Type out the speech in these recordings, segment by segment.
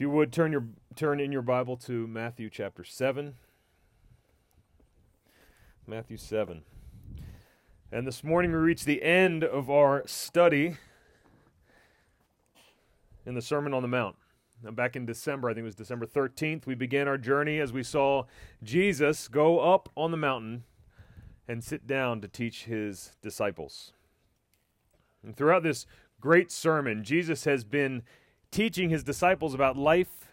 If you would turn your turn in your Bible to Matthew chapter 7. Matthew 7. And this morning we reach the end of our study in the Sermon on the Mount. Now, back in December, I think it was December 13th, we began our journey as we saw Jesus go up on the mountain and sit down to teach his disciples. And throughout this great sermon, Jesus has been teaching his disciples about life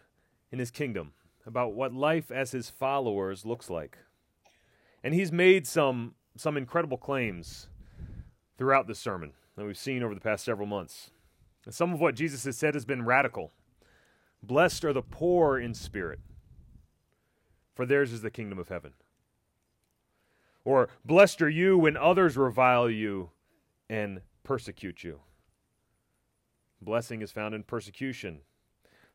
in his kingdom, about what life as his followers looks like. And he's made some, some incredible claims throughout this sermon that we've seen over the past several months. And some of what Jesus has said has been radical. Blessed are the poor in spirit, for theirs is the kingdom of heaven. Or, blessed are you when others revile you and persecute you. Blessing is found in persecution.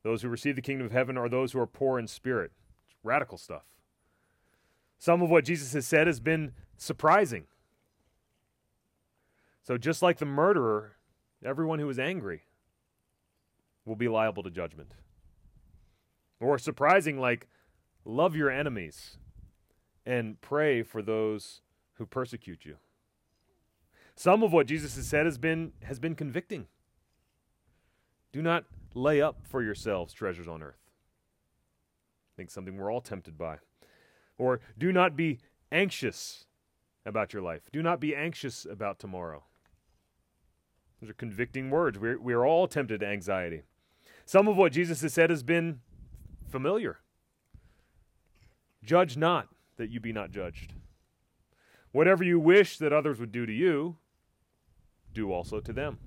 Those who receive the kingdom of heaven are those who are poor in spirit. It's radical stuff. Some of what Jesus has said has been surprising. So, just like the murderer, everyone who is angry will be liable to judgment. Or surprising, like, love your enemies and pray for those who persecute you. Some of what Jesus has said has been, has been convicting. Do not lay up for yourselves treasures on earth. I think something we're all tempted by. Or do not be anxious about your life. Do not be anxious about tomorrow. Those are convicting words. We're, we're all tempted to anxiety. Some of what Jesus has said has been familiar. Judge not that you be not judged. Whatever you wish that others would do to you, do also to them.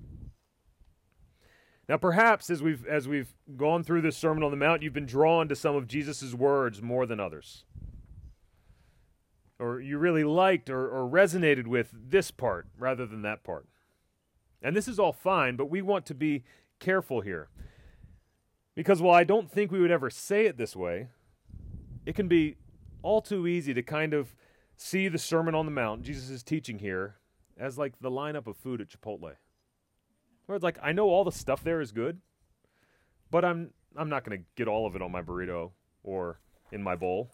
Now, perhaps as we've as we've gone through this Sermon on the Mount, you've been drawn to some of Jesus' words more than others. Or you really liked or, or resonated with this part rather than that part. And this is all fine, but we want to be careful here. Because while I don't think we would ever say it this way, it can be all too easy to kind of see the Sermon on the Mount, Jesus' teaching here, as like the lineup of food at Chipotle. Where it's like I know all the stuff there is good, but I'm I'm not going to get all of it on my burrito or in my bowl.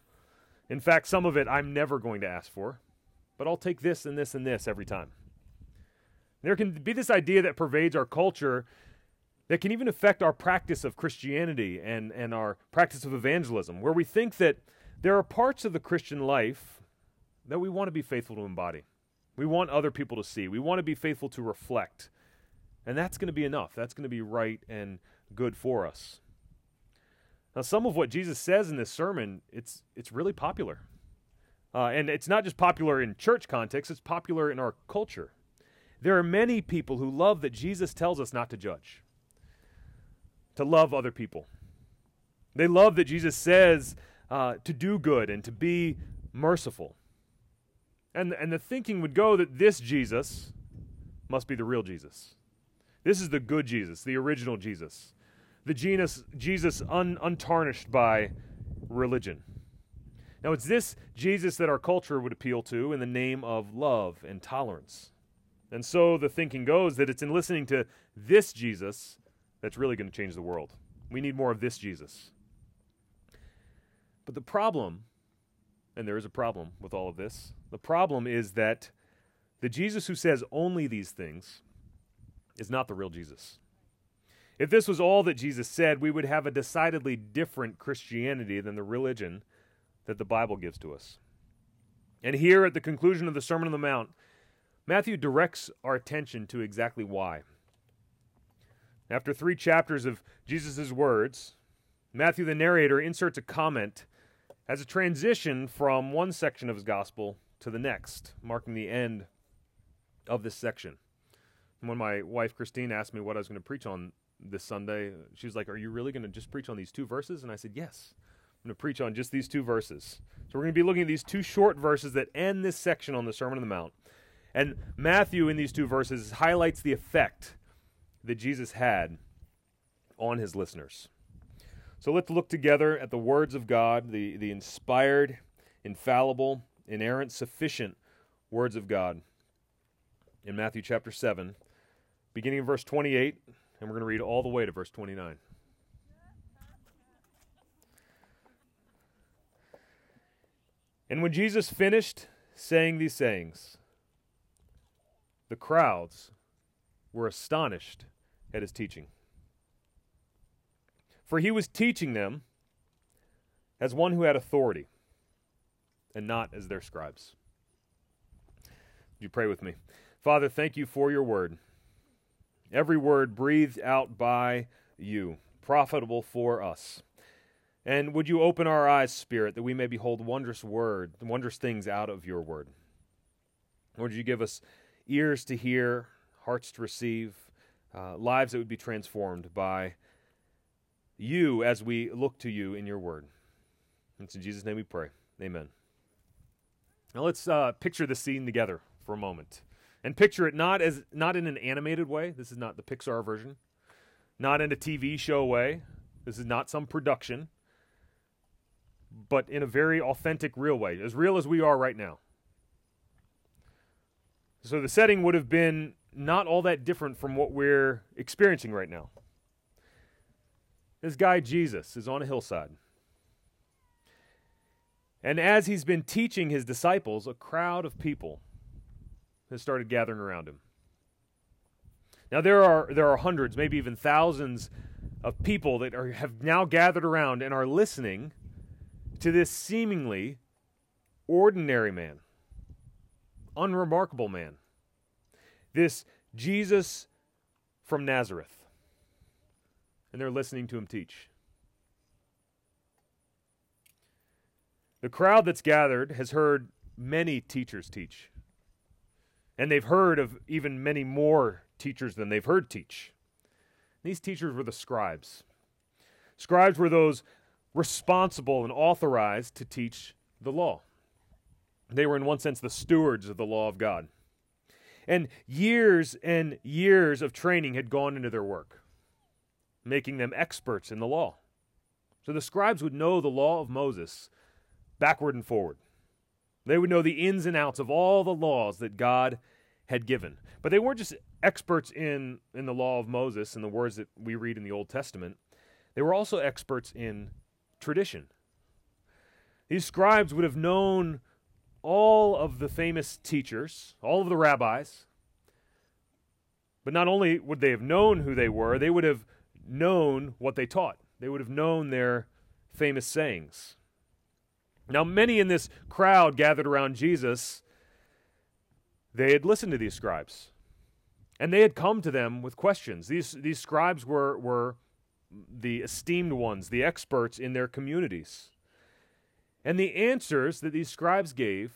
In fact, some of it I'm never going to ask for, but I'll take this and this and this every time. There can be this idea that pervades our culture that can even affect our practice of Christianity and, and our practice of evangelism, where we think that there are parts of the Christian life that we want to be faithful to embody. We want other people to see. We want to be faithful to reflect. And that's going to be enough. That's going to be right and good for us. Now, some of what Jesus says in this sermon, it's, it's really popular. Uh, and it's not just popular in church context, it's popular in our culture. There are many people who love that Jesus tells us not to judge, to love other people. They love that Jesus says uh, to do good and to be merciful. And, and the thinking would go that this Jesus must be the real Jesus. This is the good Jesus, the original Jesus, the genus, Jesus un, untarnished by religion. Now, it's this Jesus that our culture would appeal to in the name of love and tolerance. And so the thinking goes that it's in listening to this Jesus that's really going to change the world. We need more of this Jesus. But the problem, and there is a problem with all of this, the problem is that the Jesus who says only these things is not the real Jesus. If this was all that Jesus said, we would have a decidedly different Christianity than the religion that the Bible gives to us. And here at the conclusion of the Sermon on the Mount, Matthew directs our attention to exactly why. After three chapters of Jesus' words, Matthew, the narrator, inserts a comment as a transition from one section of his gospel to the next, marking the end of this section when my wife Christine asked me what I was going to preach on this Sunday, she was like, Are you really going to just preach on these two verses? And I said, Yes. I'm going to preach on just these two verses. So we're going to be looking at these two short verses that end this section on the Sermon on the Mount. And Matthew, in these two verses, highlights the effect that Jesus had on his listeners. So let's look together at the words of God, the, the inspired, infallible, inerrant, sufficient words of God in Matthew chapter 7 beginning in verse 28, and we're going to read all the way to verse 29. And when Jesus finished saying these sayings, the crowds were astonished at his teaching. For he was teaching them as one who had authority and not as their scribes. Would you pray with me? Father, thank you for your word. Every word breathed out by you, profitable for us. And would you open our eyes, Spirit, that we may behold wondrous word, wondrous things out of your word. Lord, you give us ears to hear, hearts to receive, uh, lives that would be transformed by you as we look to you in your word. It's in Jesus' name we pray. Amen. Now let's uh, picture the scene together for a moment, and picture it not as not in an animated way. This is not the Pixar version, not in a TV show way. This is not some production, but in a very authentic, real way, as real as we are right now. So the setting would have been not all that different from what we're experiencing right now. This guy, Jesus, is on a hillside. And as he's been teaching his disciples, a crowd of people has started gathering around him. Now there are there are hundreds, maybe even thousands of people that are, have now gathered around and are listening to this seemingly ordinary man, unremarkable man, this Jesus from Nazareth. And they're listening to him teach. The crowd that's gathered has heard many teachers teach. And they've heard of even many more teachers than they've heard teach. These teachers were the scribes. Scribes were those responsible and authorized to teach the law. They were, in one sense, the stewards of the law of God. And years and years of training had gone into their work, making them experts in the law. So the scribes would know the law of Moses backward and forward. They would know the ins and outs of all the laws that God had given. But they weren't just experts in, in the law of Moses and the words that we read in the Old Testament, they were also experts in tradition. These scribes would have known all of the famous teachers, all of the rabbis. But not only would they have known who they were, they would have known what they taught. They would have known their famous sayings. Now, many in this crowd gathered around Jesus, they had listened to these scribes. And they had come to them with questions. These, these scribes were, were the esteemed ones, the experts in their communities. And the answers that these scribes gave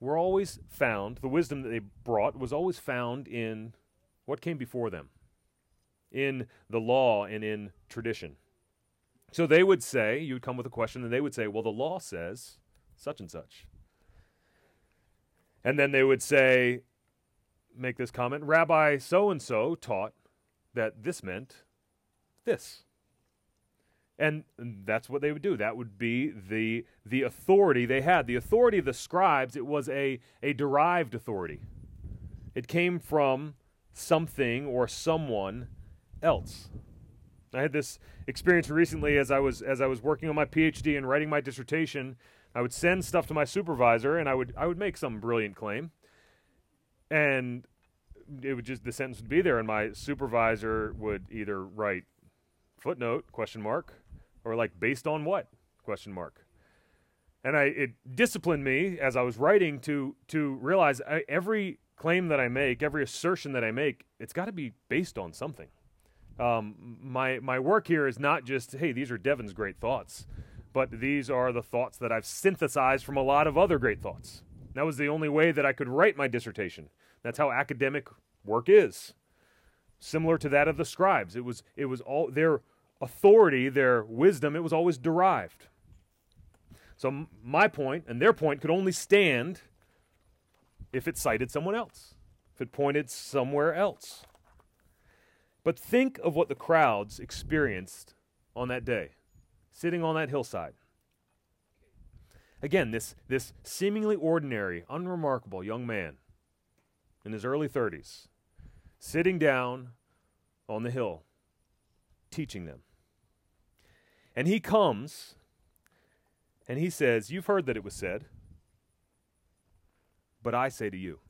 were always found, the wisdom that they brought was always found in what came before them, in the law and in tradition. So they would say, you would come with a question, and they would say, well, the law says such and such. And then they would say, make this comment Rabbi so and so taught that this meant this. And that's what they would do. That would be the, the authority they had. The authority of the scribes, it was a, a derived authority. It came from something or someone else. I had this experience recently as I was as I was working on my PhD and writing my dissertation. I would send stuff to my supervisor and I would I would make some brilliant claim. And it would just the sentence would be there and my supervisor would either write footnote question mark or like based on what question mark and i it disciplined me as i was writing to to realize I, every claim that i make every assertion that i make it's got to be based on something um, my my work here is not just hey these are Devon's great thoughts but these are the thoughts that i've synthesized from a lot of other great thoughts that was the only way that i could write my dissertation that's how academic work is similar to that of the scribes it was it was all their authority, their wisdom, it was always derived. So my point and their point could only stand if it cited someone else, if it pointed somewhere else. But think of what the crowds experienced on that day, sitting on that hillside. Again, this, this seemingly ordinary, unremarkable young man in his early 30s, sitting down on the hill, teaching them. And he comes And he says, You've heard that it was said, but I say to you.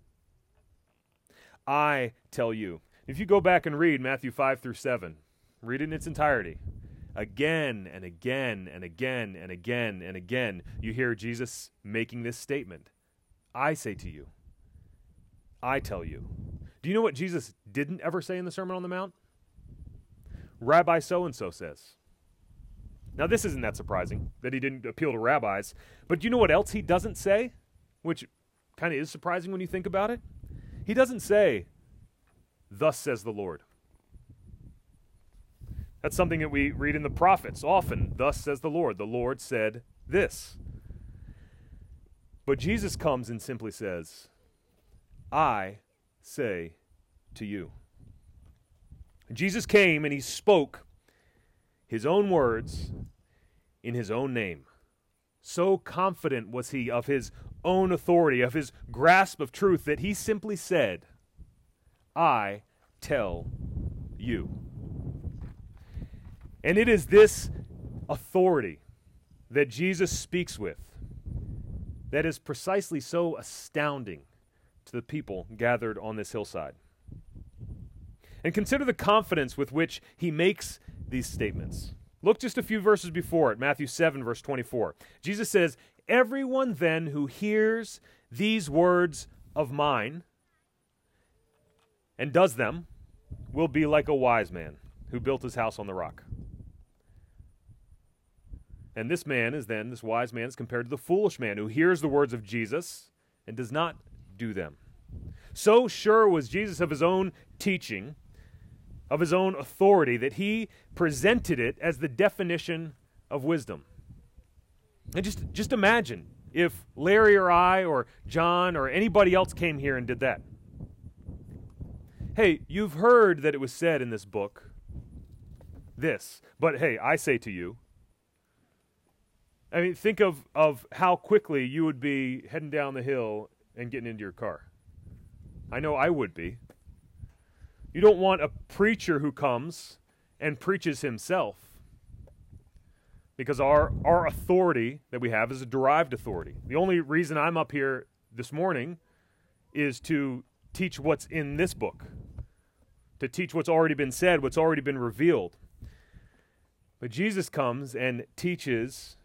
I tell you. If you go back and read Matthew 5 through 7, read it in its entirety. Again and again and again and again and again, you hear Jesus making this statement I say to you, I tell you. Do you know what Jesus didn't ever say in the Sermon on the Mount? Rabbi so and so says. Now, this isn't that surprising that he didn't appeal to rabbis, but do you know what else he doesn't say? Which kind of is surprising when you think about it. He doesn't say, Thus says the Lord. That's something that we read in the prophets often. Thus says the Lord. The Lord said this. But Jesus comes and simply says, I say to you. Jesus came and he spoke his own words in his own name. So confident was he of his own authority, of his grasp of truth, that he simply said, I tell you. And it is this authority that Jesus speaks with that is precisely so astounding to the people gathered on this hillside. And consider the confidence with which he makes these statements. Look just a few verses before it, Matthew 7, verse 24. Jesus says, Everyone then who hears these words of mine and does them will be like a wise man who built his house on the rock. And this man is then, this wise man is compared to the foolish man who hears the words of Jesus and does not do them. So sure was Jesus of his own teaching, of his own authority, that he presented it as the definition of wisdom. And just, just imagine if Larry or I or John or anybody else came here and did that. Hey, you've heard that it was said in this book this, but hey, I say to you. I mean, think of, of how quickly you would be heading down the hill and getting into your car. I know I would be. You don't want a preacher who comes and preaches himself because our, our authority that we have is a derived authority. The only reason I'm up here this morning is to teach what's in this book, to teach what's already been said, what's already been revealed. But Jesus comes and teaches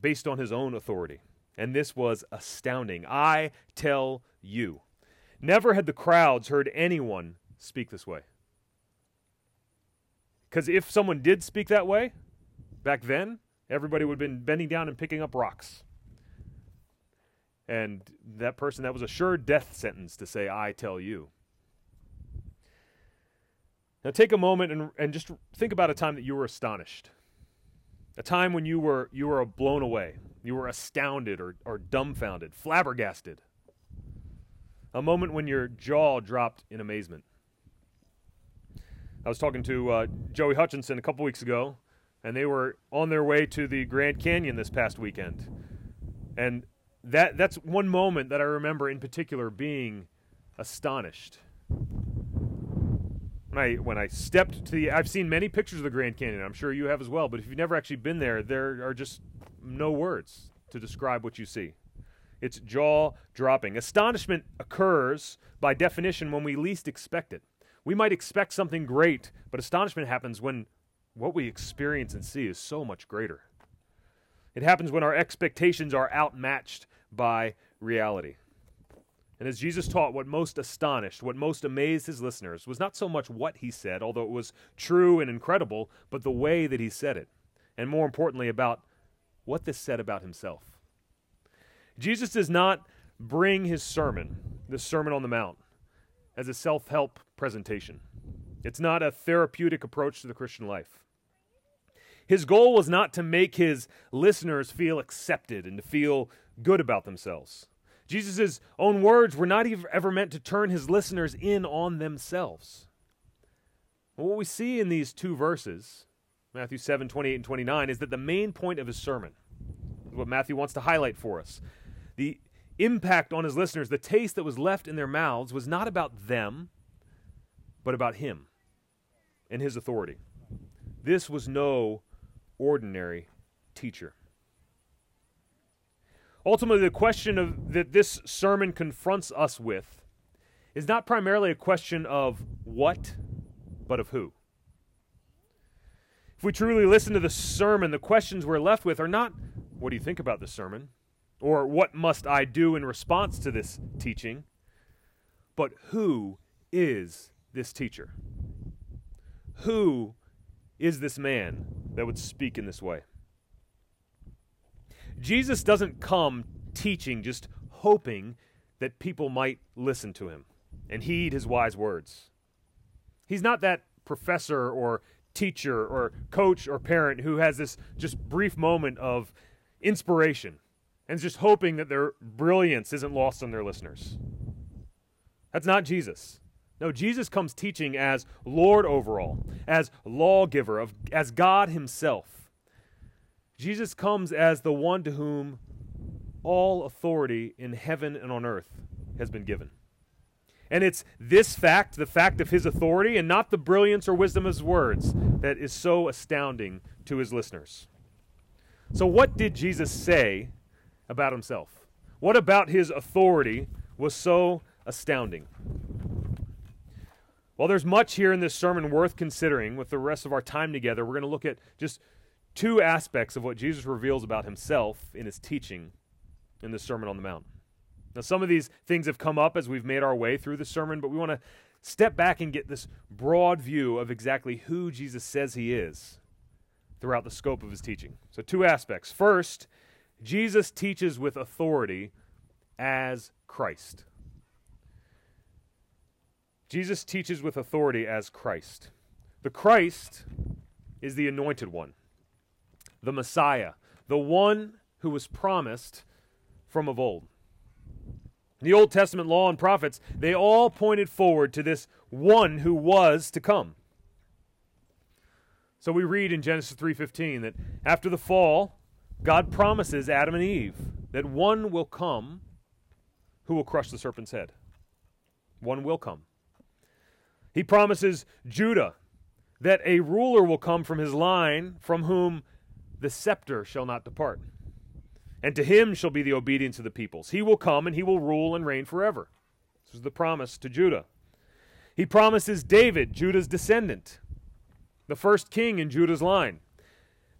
based on his own authority. And this was astounding. I tell you. Never had the crowds heard anyone speak this way. Because if someone did speak that way back then, everybody would have been bending down and picking up rocks. And that person, that was a sure death sentence to say, I tell you. Now take a moment and, and just think about a time that you were astonished. A time when you were, you were blown away. You were astounded or, or dumbfounded, flabbergasted. A moment when your jaw dropped in amazement. I was talking to uh, Joey Hutchinson a couple weeks ago, and they were on their way to the Grand Canyon this past weekend. And that that's one moment that I remember in particular being astonished. When I when I stepped to the I've seen many pictures of the Grand Canyon, I'm sure you have as well, but if you've never actually been there, there are just no words to describe what you see. It's jaw dropping. Astonishment occurs by definition when we least expect it. We might expect something great, but astonishment happens when what we experience and see is so much greater. It happens when our expectations are outmatched by reality. And as Jesus taught, what most astonished, what most amazed his listeners was not so much what he said, although it was true and incredible, but the way that he said it. And more importantly, about what this said about himself. Jesus does not bring his sermon, the Sermon on the Mount, as a self help presentation. It's not a therapeutic approach to the Christian life. His goal was not to make his listeners feel accepted and to feel good about themselves. Jesus' own words were not ever meant to turn his listeners in on themselves. What we see in these two verses, Matthew 7 28 and 29, is that the main point of his sermon, what Matthew wants to highlight for us, the impact on his listeners, the taste that was left in their mouths, was not about them, but about him and his authority. This was no ordinary teacher. Ultimately, the question of, that this sermon confronts us with is not primarily a question of what, but of who. If we truly listen to the sermon, the questions we're left with are not, What do you think about the sermon? or What must I do in response to this teaching? but Who is this teacher? Who is this man that would speak in this way? Jesus doesn't come teaching just hoping that people might listen to him and heed his wise words. He's not that professor or teacher or coach or parent who has this just brief moment of inspiration and is just hoping that their brilliance isn't lost on their listeners. That's not Jesus. No, Jesus comes teaching as Lord over all, as lawgiver, of, as God Himself. Jesus comes as the one to whom all authority in heaven and on earth has been given. And it's this fact, the fact of his authority, and not the brilliance or wisdom of his words, that is so astounding to his listeners. So, what did Jesus say about himself? What about his authority was so astounding? Well, there's much here in this sermon worth considering with the rest of our time together. We're going to look at just two aspects of what Jesus reveals about himself in his teaching in the Sermon on the Mount. Now, some of these things have come up as we've made our way through the sermon, but we want to step back and get this broad view of exactly who Jesus says he is throughout the scope of his teaching. So, two aspects. First, Jesus teaches with authority as Christ. Jesus teaches with authority as Christ. The Christ is the anointed one, the Messiah, the one who was promised from of old. The Old Testament law and prophets, they all pointed forward to this one who was to come. So we read in Genesis 3:15 that after the fall, God promises Adam and Eve that one will come who will crush the serpent's head. One will come. He promises Judah that a ruler will come from his line from whom the scepter shall not depart. And to him shall be the obedience of the peoples. He will come and he will rule and reign forever. This is the promise to Judah. He promises David, Judah's descendant, the first king in Judah's line,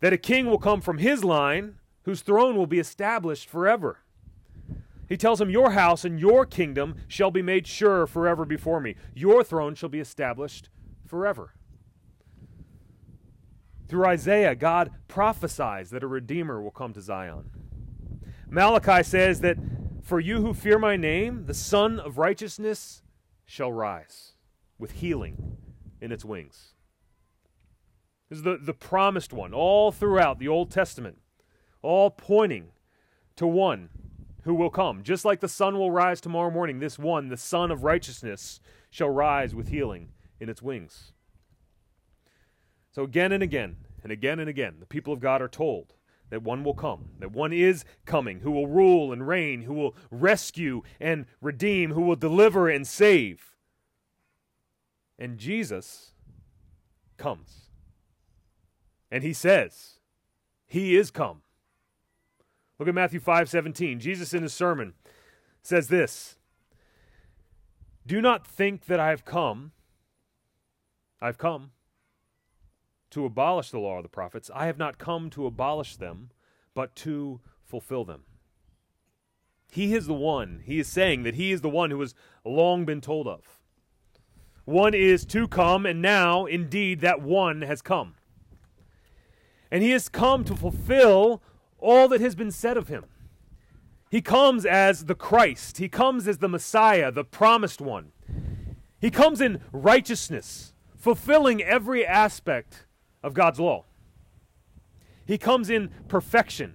that a king will come from his line whose throne will be established forever. He tells him, Your house and your kingdom shall be made sure forever before me. Your throne shall be established forever. Through Isaiah, God prophesies that a Redeemer will come to Zion. Malachi says that for you who fear my name, the Sun of Righteousness shall rise with healing in its wings. This is the, the promised one all throughout the Old Testament, all pointing to one who will come. Just like the sun will rise tomorrow morning, this one, the Sun of Righteousness, shall rise with healing in its wings. So again and again, and again and again, the people of God are told that one will come, that one is coming, who will rule and reign, who will rescue and redeem, who will deliver and save. And Jesus comes. And he says, He is come. Look at Matthew 5 17. Jesus in his sermon says this Do not think that I have come. I've come to abolish the law of the prophets. I have not come to abolish them, but to fulfill them. He is the one. He is saying that he is the one who has long been told of. One is to come, and now, indeed, that one has come. And he has come to fulfill all that has been said of him. He comes as the Christ, he comes as the Messiah, the promised one. He comes in righteousness, fulfilling every aspect of God's law. He comes in perfection,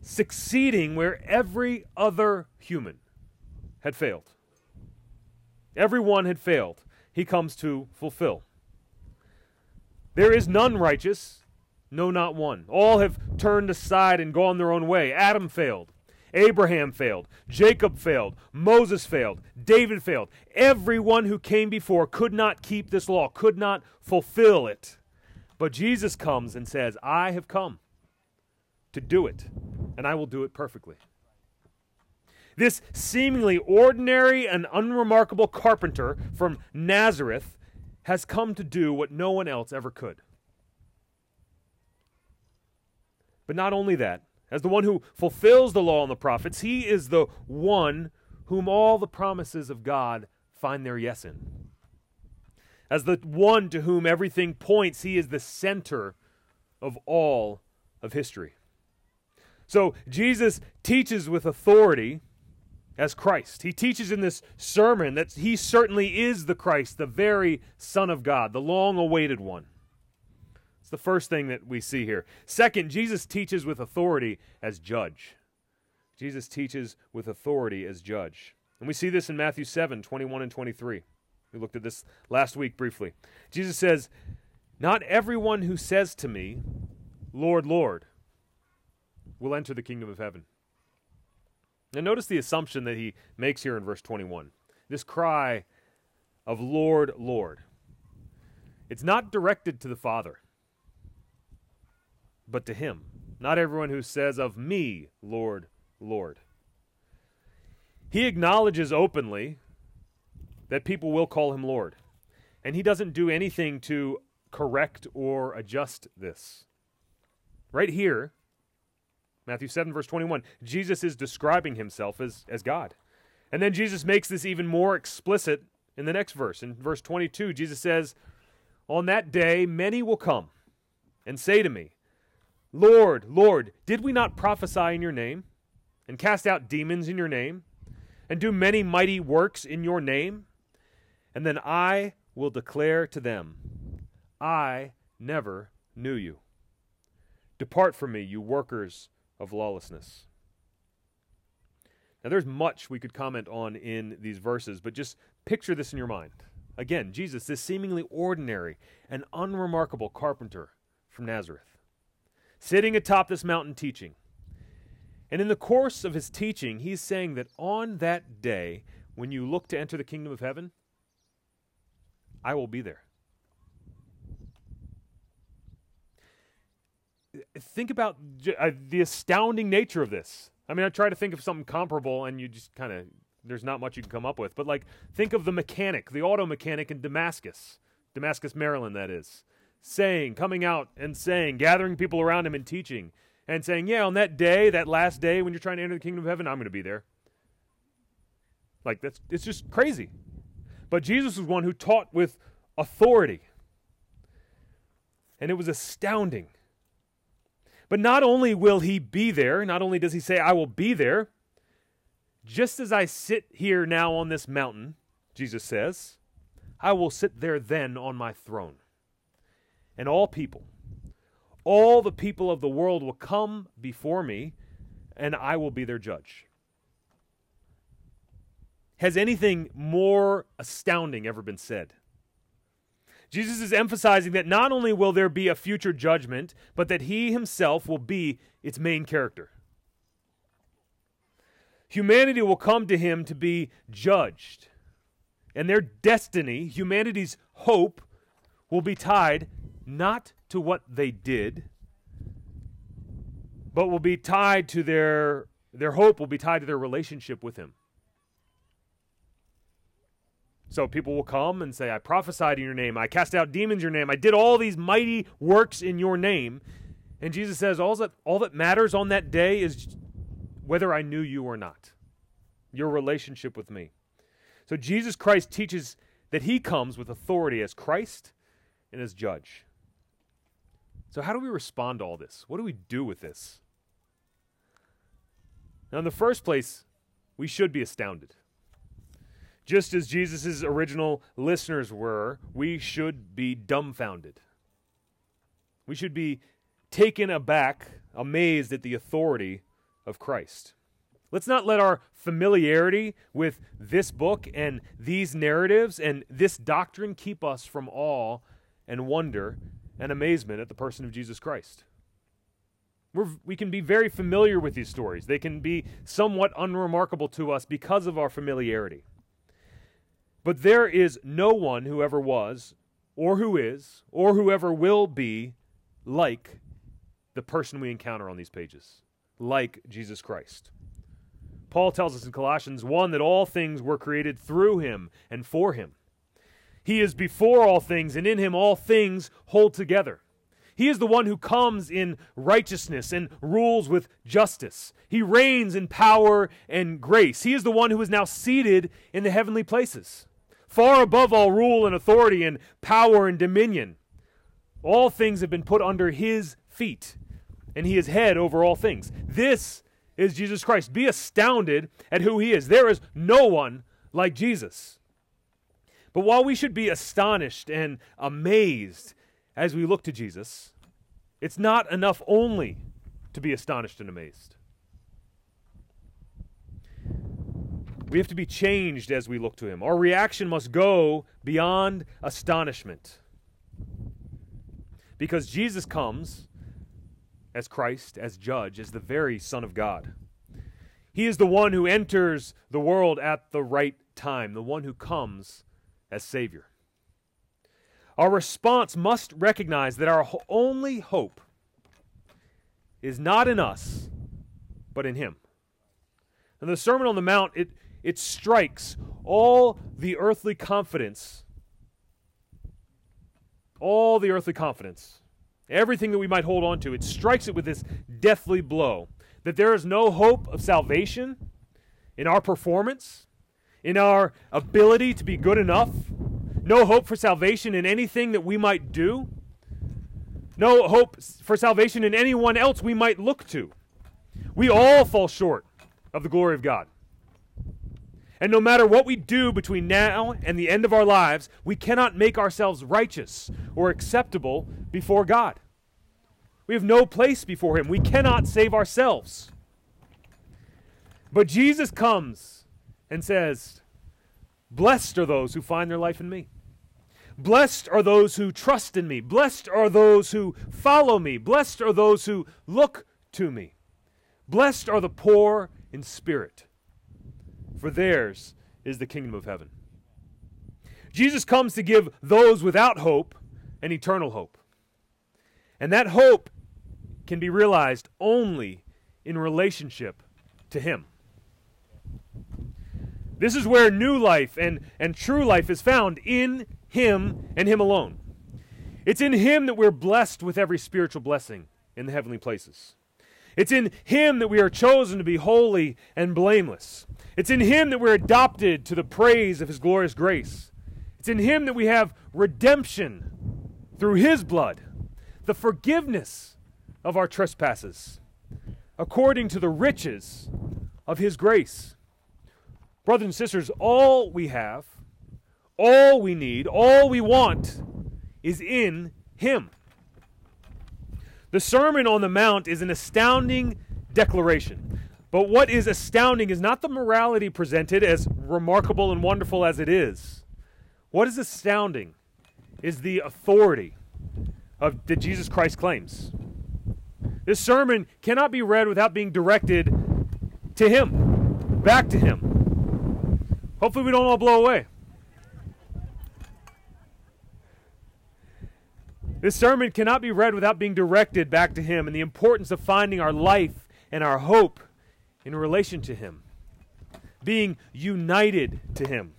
succeeding where every other human had failed. Everyone had failed. He comes to fulfill. There is none righteous, no, not one. All have turned aside and gone their own way. Adam failed. Abraham failed. Jacob failed. Moses failed. David failed. Everyone who came before could not keep this law, could not fulfill it. But Jesus comes and says, I have come. to do it, and I will do it perfectly. This seemingly ordinary and unremarkable carpenter from Nazareth has come to do what no one else ever could. But not only that, as the one who fulfills the law and the prophets, he is the one whom all the promises of God find their yes in. As the one to whom everything points, he is the center of all of history. So Jesus teaches with authority as Christ. He teaches in this sermon that he certainly is the Christ, the very Son of God, the long awaited one. It's the first thing that we see here. Second, Jesus teaches with authority as judge. Jesus teaches with authority as judge. And we see this in Matthew 7 21 and 23. We looked at this last week briefly. Jesus says, Not everyone who says to me, Lord, Lord, will enter the kingdom of heaven. Now, notice the assumption that he makes here in verse 21. This cry of Lord, Lord. It's not directed to the Father, but to him. Not everyone who says of me, Lord, Lord. He acknowledges openly that people will call him Lord. And he doesn't do anything to correct or adjust this. Right here, Matthew 7, verse 21, Jesus is describing himself as, as God. And then Jesus makes this even more explicit in the next verse. In verse 22, Jesus says, On that day, many will come and say to me, Lord, Lord, did we not prophesy in your name, and cast out demons in your name, and do many mighty works in your name? And then I will declare to them, I never knew you. Depart from me, you workers of lawlessness. Now, there's much we could comment on in these verses, but just picture this in your mind. Again, Jesus, this seemingly ordinary and unremarkable carpenter from Nazareth, sitting atop this mountain teaching. And in the course of his teaching, he's saying that on that day, when you look to enter the kingdom of heaven, I will be there. Think about uh, the astounding nature of this. I mean, I try to think of something comparable, and you just kind of, there's not much you can come up with. But, like, think of the mechanic, the auto mechanic in Damascus, Damascus, Maryland, that is, saying, coming out and saying, gathering people around him and teaching, and saying, Yeah, on that day, that last day when you're trying to enter the kingdom of heaven, I'm going to be there. Like, that's, it's just crazy. But Jesus was one who taught with authority. And it was astounding. But not only will he be there, not only does he say, I will be there, just as I sit here now on this mountain, Jesus says, I will sit there then on my throne. And all people, all the people of the world will come before me, and I will be their judge. Has anything more astounding ever been said? Jesus is emphasizing that not only will there be a future judgment, but that he himself will be its main character. Humanity will come to him to be judged, and their destiny, humanity's hope, will be tied not to what they did, but will be tied to their their hope will be tied to their relationship with him. So people will come and say, I prophesied in your name, I cast out demons in your name, I did all these mighty works in your name. And Jesus says, all that, all that matters on that day is whether I knew you or not, your relationship with me. So Jesus Christ teaches that he comes with authority as Christ and as judge. So, how do we respond to all this? What do we do with this? Now, in the first place, we should be astounded. Just as Jesus' original listeners were, we should be dumbfounded. We should be taken aback, amazed at the authority of Christ. Let's not let our familiarity with this book and these narratives and this doctrine keep us from awe and wonder and amazement at the person of Jesus Christ. We're, we can be very familiar with these stories. They can be somewhat unremarkable to us because of our familiarity. But there is no one who ever was, or who is, or who ever will be like the the person we encounter on these pages, like Jesus Christ. Paul tells us in Colossians 1 that all things were created through him and for him. He is before all things, and in him all things hold together. He is the one who comes in righteousness and rules with justice. He reigns in power and grace. He is the one who is now seated in the heavenly places, far above all rule and authority and power and dominion. All things have been put under his feet, and he is head over all things. This is Jesus Christ. Be astounded at who he is. There is no one like Jesus. But while we should be astonished and amazed as we look to Jesus, it's not enough only to be astonished and amazed. We have to be changed as we look to him. Our reaction must go beyond astonishment. Because Jesus comes as Christ, as judge, as the very Son of God. He is the one who enters the world at the right time, the one who comes as Savior. Our response must recognize that our only hope is not in us, but in Him. And the Sermon on the Mount, it, it strikes all the earthly confidence, all the earthly confidence, everything that we might hold on to, it strikes it with this deathly blow that there is no hope of salvation in our performance, in our ability to be good enough, no hope for salvation in anything that we might do, no hope for salvation in anyone else we might look to. We all fall short of the glory of God. And no matter what we do between now and the end of our lives, we cannot make ourselves righteous or acceptable before God. We have no place before Him. We cannot save ourselves. But Jesus comes and says, Blessed are those who find their life in me. Blessed are those who trust in me. Blessed are those who follow me. Blessed are those who look to me. Blessed are the poor in spirit, for theirs is the kingdom of heaven. Jesus comes to give those without hope an eternal hope. And that hope can be realized only in relationship to Him. This is where new life and, and true life is found in Him and Him alone. It's in Him that we're blessed with every spiritual blessing in the heavenly places. It's in Him that we are chosen to be holy and blameless. It's in Him that we're adopted to the praise of His glorious grace. It's in Him that we have redemption through His blood, the forgiveness of our trespasses, according to the riches of His grace. Brothers and sisters, all we have, all we need, all we want is in Him. The Sermon on the Mount is an astounding declaration. But what is astounding is not the morality presented, as remarkable and wonderful as it is. What is astounding is the authority of, that Jesus Christ claims. This sermon cannot be read without being directed to Him, back to Him. Hopefully, we don't all blow away. This sermon cannot be read without being directed back to Him and the importance of finding our life and our hope in relation to Him, being united to Him.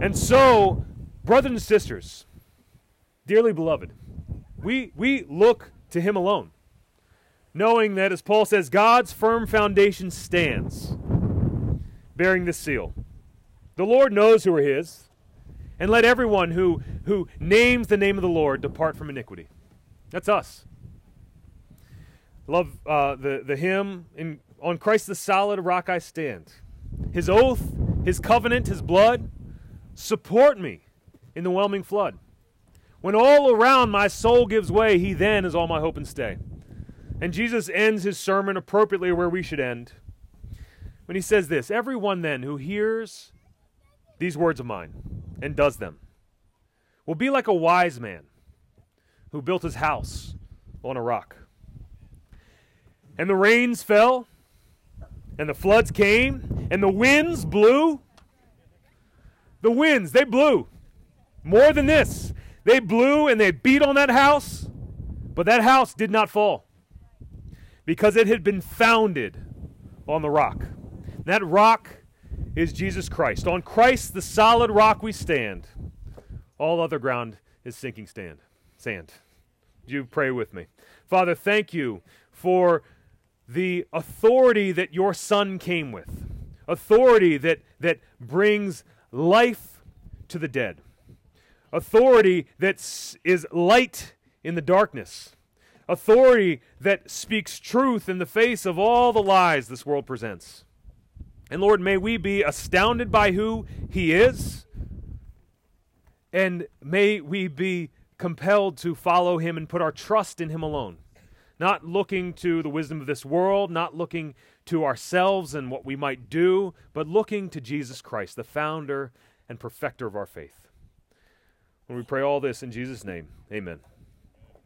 And so, brothers and sisters, dearly beloved, we, we look to Him alone, knowing that, as Paul says, God's firm foundation stands, bearing this seal. The Lord knows who are his. And let everyone who, who names the name of the Lord depart from iniquity. That's us. Love uh, the, the hymn, in, On Christ the solid rock I stand. His oath, his covenant, his blood support me in the whelming flood. When all around my soul gives way, he then is all my hope and stay. And Jesus ends his sermon appropriately where we should end when he says this Everyone then who hears these words of mine and does them will be like a wise man who built his house on a rock. And the rains fell, and the floods came, and the winds blew. The winds, they blew. More than this, they blew and they beat on that house, but that house did not fall because it had been founded on the rock. That rock is Jesus Christ. On Christ, the solid rock, we stand. All other ground is sinking stand, sand. You pray with me. Father, thank you for the authority that your Son came with, authority that, that brings life to the dead, authority that is light in the darkness, authority that speaks truth in the face of all the lies this world presents. And Lord, may we be astounded by who He is, and may we be compelled to follow Him and put our trust in Him alone. Not looking to the wisdom of this world, not looking to ourselves and what we might do, but looking to Jesus Christ, the founder and perfecter of our faith. When we pray all this in Jesus' name, amen.